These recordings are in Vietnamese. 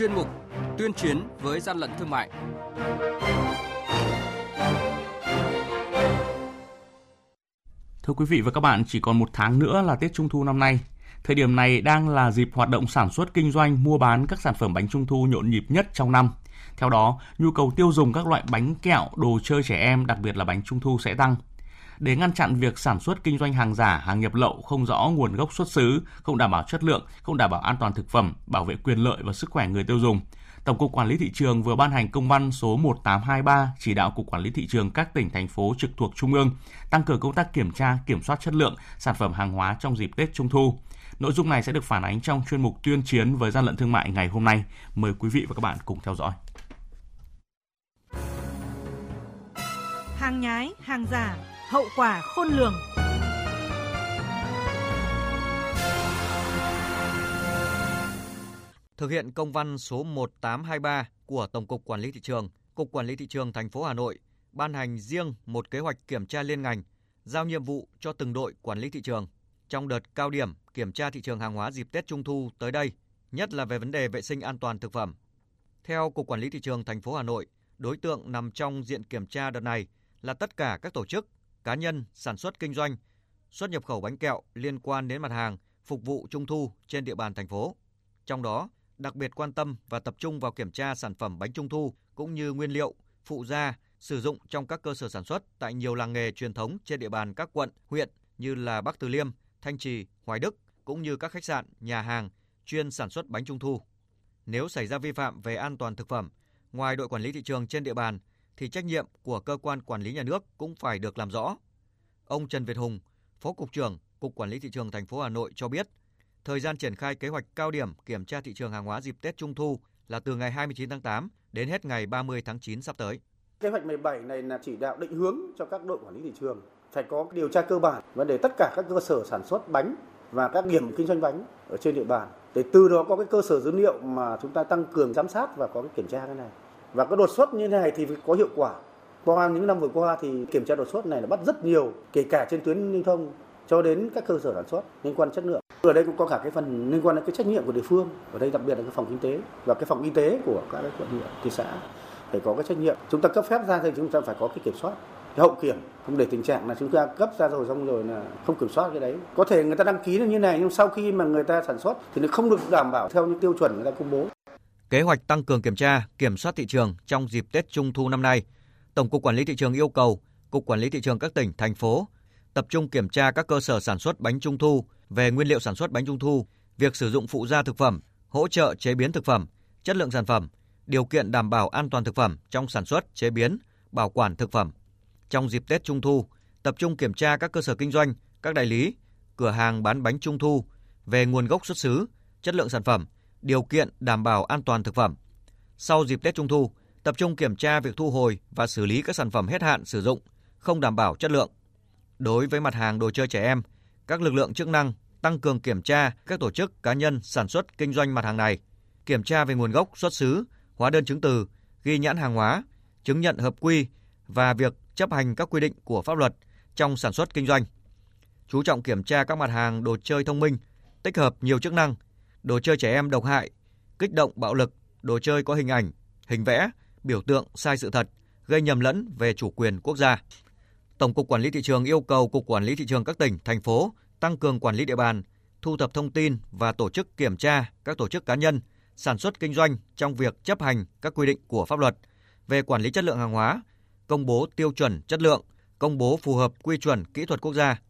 chuyên mục Tuyên chiến với gian lận thương mại. Thưa quý vị và các bạn, chỉ còn một tháng nữa là Tết Trung thu năm nay. Thời điểm này đang là dịp hoạt động sản xuất kinh doanh, mua bán các sản phẩm bánh trung thu nhộn nhịp nhất trong năm. Theo đó, nhu cầu tiêu dùng các loại bánh kẹo, đồ chơi trẻ em, đặc biệt là bánh trung thu sẽ tăng. Để ngăn chặn việc sản xuất kinh doanh hàng giả, hàng nhập lậu không rõ nguồn gốc xuất xứ, không đảm bảo chất lượng, không đảm bảo an toàn thực phẩm, bảo vệ quyền lợi và sức khỏe người tiêu dùng, Tổng cục Quản lý thị trường vừa ban hành công văn số 1823 chỉ đạo Cục Quản lý thị trường các tỉnh thành phố trực thuộc trung ương tăng cường công tác kiểm tra, kiểm soát chất lượng sản phẩm hàng hóa trong dịp Tết Trung thu. Nội dung này sẽ được phản ánh trong chuyên mục tuyên chiến với gian lận thương mại ngày hôm nay. Mời quý vị và các bạn cùng theo dõi. Hàng nhái, hàng giả, hậu quả khôn lường. Thực hiện công văn số 1823 của Tổng cục Quản lý thị trường, Cục Quản lý thị trường thành phố Hà Nội ban hành riêng một kế hoạch kiểm tra liên ngành, giao nhiệm vụ cho từng đội quản lý thị trường trong đợt cao điểm kiểm tra thị trường hàng hóa dịp Tết Trung thu tới đây, nhất là về vấn đề vệ sinh an toàn thực phẩm. Theo Cục Quản lý thị trường thành phố Hà Nội, đối tượng nằm trong diện kiểm tra đợt này là tất cả các tổ chức, cá nhân sản xuất kinh doanh, xuất nhập khẩu bánh kẹo liên quan đến mặt hàng phục vụ trung thu trên địa bàn thành phố. Trong đó, đặc biệt quan tâm và tập trung vào kiểm tra sản phẩm bánh trung thu cũng như nguyên liệu, phụ gia sử dụng trong các cơ sở sản xuất tại nhiều làng nghề truyền thống trên địa bàn các quận, huyện như là Bắc Từ Liêm, Thanh Trì, Hoài Đức cũng như các khách sạn, nhà hàng chuyên sản xuất bánh trung thu. Nếu xảy ra vi phạm về an toàn thực phẩm, ngoài đội quản lý thị trường trên địa bàn thì trách nhiệm của cơ quan quản lý nhà nước cũng phải được làm rõ. Ông Trần Việt Hùng, Phó cục trưởng Cục Quản lý thị trường thành phố Hà Nội cho biết, thời gian triển khai kế hoạch cao điểm kiểm tra thị trường hàng hóa dịp Tết Trung thu là từ ngày 29 tháng 8 đến hết ngày 30 tháng 9 sắp tới. Kế hoạch 17 này là chỉ đạo định hướng cho các đội quản lý thị trường phải có điều tra cơ bản và để tất cả các cơ sở sản xuất bánh và các điểm kinh doanh bánh ở trên địa bàn để từ đó có cái cơ sở dữ liệu mà chúng ta tăng cường giám sát và có cái kiểm tra cái này và cái đột xuất như thế này thì có hiệu quả. Qua những năm vừa qua thì kiểm tra đột xuất này là bắt rất nhiều, kể cả trên tuyến liên thông cho đến các cơ sở sản xuất liên quan chất lượng. Ở đây cũng có cả cái phần liên quan đến cái trách nhiệm của địa phương, ở đây đặc biệt là cái phòng kinh tế và cái phòng y tế của các quận huyện, thị xã phải có cái trách nhiệm. Chúng ta cấp phép ra thì chúng ta phải có cái kiểm soát cái hậu kiểm, không để tình trạng là chúng ta cấp ra rồi xong rồi là không kiểm soát cái đấy. Có thể người ta đăng ký như này nhưng sau khi mà người ta sản xuất thì nó không được đảm bảo theo những tiêu chuẩn người ta công bố. Kế hoạch tăng cường kiểm tra, kiểm soát thị trường trong dịp Tết Trung thu năm nay, Tổng cục Quản lý thị trường yêu cầu Cục Quản lý thị trường các tỉnh, thành phố tập trung kiểm tra các cơ sở sản xuất bánh trung thu. Về nguyên liệu sản xuất bánh trung thu, việc sử dụng phụ gia thực phẩm, hỗ trợ chế biến thực phẩm, chất lượng sản phẩm, điều kiện đảm bảo an toàn thực phẩm trong sản xuất, chế biến, bảo quản thực phẩm. Trong dịp Tết Trung thu, tập trung kiểm tra các cơ sở kinh doanh, các đại lý, cửa hàng bán bánh trung thu. Về nguồn gốc xuất xứ, chất lượng sản phẩm, điều kiện đảm bảo an toàn thực phẩm. Sau dịp Tết Trung thu, tập trung kiểm tra việc thu hồi và xử lý các sản phẩm hết hạn sử dụng, không đảm bảo chất lượng. Đối với mặt hàng đồ chơi trẻ em, các lực lượng chức năng tăng cường kiểm tra các tổ chức cá nhân sản xuất kinh doanh mặt hàng này, kiểm tra về nguồn gốc xuất xứ, hóa đơn chứng từ, ghi nhãn hàng hóa, chứng nhận hợp quy và việc chấp hành các quy định của pháp luật trong sản xuất kinh doanh. Chú trọng kiểm tra các mặt hàng đồ chơi thông minh, tích hợp nhiều chức năng, đồ chơi trẻ em độc hại, kích động bạo lực, đồ chơi có hình ảnh, hình vẽ, biểu tượng sai sự thật, gây nhầm lẫn về chủ quyền quốc gia. Tổng cục Quản lý thị trường yêu cầu Cục Quản lý thị trường các tỉnh, thành phố tăng cường quản lý địa bàn, thu thập thông tin và tổ chức kiểm tra các tổ chức cá nhân sản xuất kinh doanh trong việc chấp hành các quy định của pháp luật về quản lý chất lượng hàng hóa, công bố tiêu chuẩn chất lượng, công bố phù hợp quy chuẩn kỹ thuật quốc gia,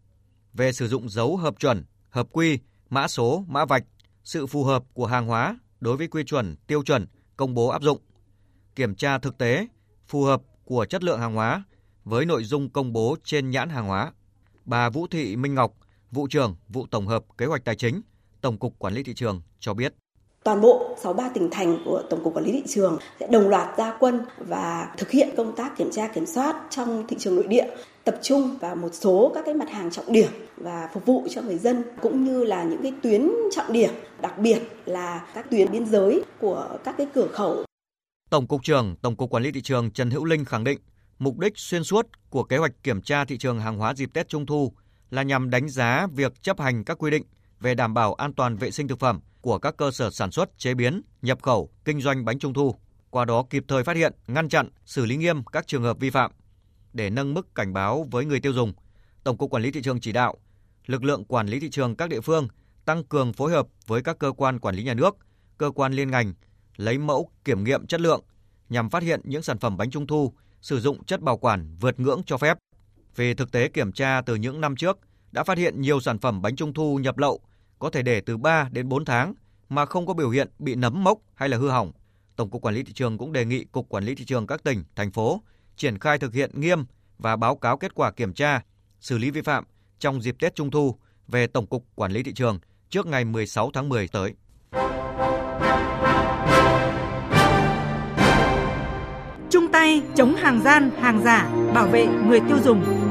về sử dụng dấu hợp chuẩn, hợp quy, mã số, mã vạch, sự phù hợp của hàng hóa đối với quy chuẩn, tiêu chuẩn công bố áp dụng, kiểm tra thực tế phù hợp của chất lượng hàng hóa với nội dung công bố trên nhãn hàng hóa. Bà Vũ Thị Minh Ngọc, vụ trưởng vụ tổng hợp kế hoạch tài chính, Tổng cục Quản lý thị trường cho biết toàn bộ 63 tỉnh thành của Tổng cục Quản lý thị trường sẽ đồng loạt ra quân và thực hiện công tác kiểm tra kiểm soát trong thị trường nội địa, tập trung vào một số các cái mặt hàng trọng điểm và phục vụ cho người dân cũng như là những cái tuyến trọng điểm, đặc biệt là các tuyến biên giới của các cái cửa khẩu. Tổng cục trưởng Tổng cục Quản lý thị trường Trần Hữu Linh khẳng định, mục đích xuyên suốt của kế hoạch kiểm tra thị trường hàng hóa dịp Tết Trung thu là nhằm đánh giá việc chấp hành các quy định về đảm bảo an toàn vệ sinh thực phẩm của các cơ sở sản xuất, chế biến, nhập khẩu, kinh doanh bánh trung thu. Qua đó kịp thời phát hiện, ngăn chặn, xử lý nghiêm các trường hợp vi phạm. Để nâng mức cảnh báo với người tiêu dùng, Tổng cục Quản lý thị trường chỉ đạo lực lượng quản lý thị trường các địa phương tăng cường phối hợp với các cơ quan quản lý nhà nước, cơ quan liên ngành lấy mẫu kiểm nghiệm chất lượng nhằm phát hiện những sản phẩm bánh trung thu sử dụng chất bảo quản vượt ngưỡng cho phép. Về thực tế kiểm tra từ những năm trước đã phát hiện nhiều sản phẩm bánh trung thu nhập lậu có thể để từ 3 đến 4 tháng mà không có biểu hiện bị nấm mốc hay là hư hỏng. Tổng cục Quản lý thị trường cũng đề nghị Cục Quản lý thị trường các tỉnh, thành phố triển khai thực hiện nghiêm và báo cáo kết quả kiểm tra, xử lý vi phạm trong dịp Tết Trung thu về Tổng cục Quản lý thị trường trước ngày 16 tháng 10 tới. Chung tay chống hàng gian, hàng giả, bảo vệ người tiêu dùng.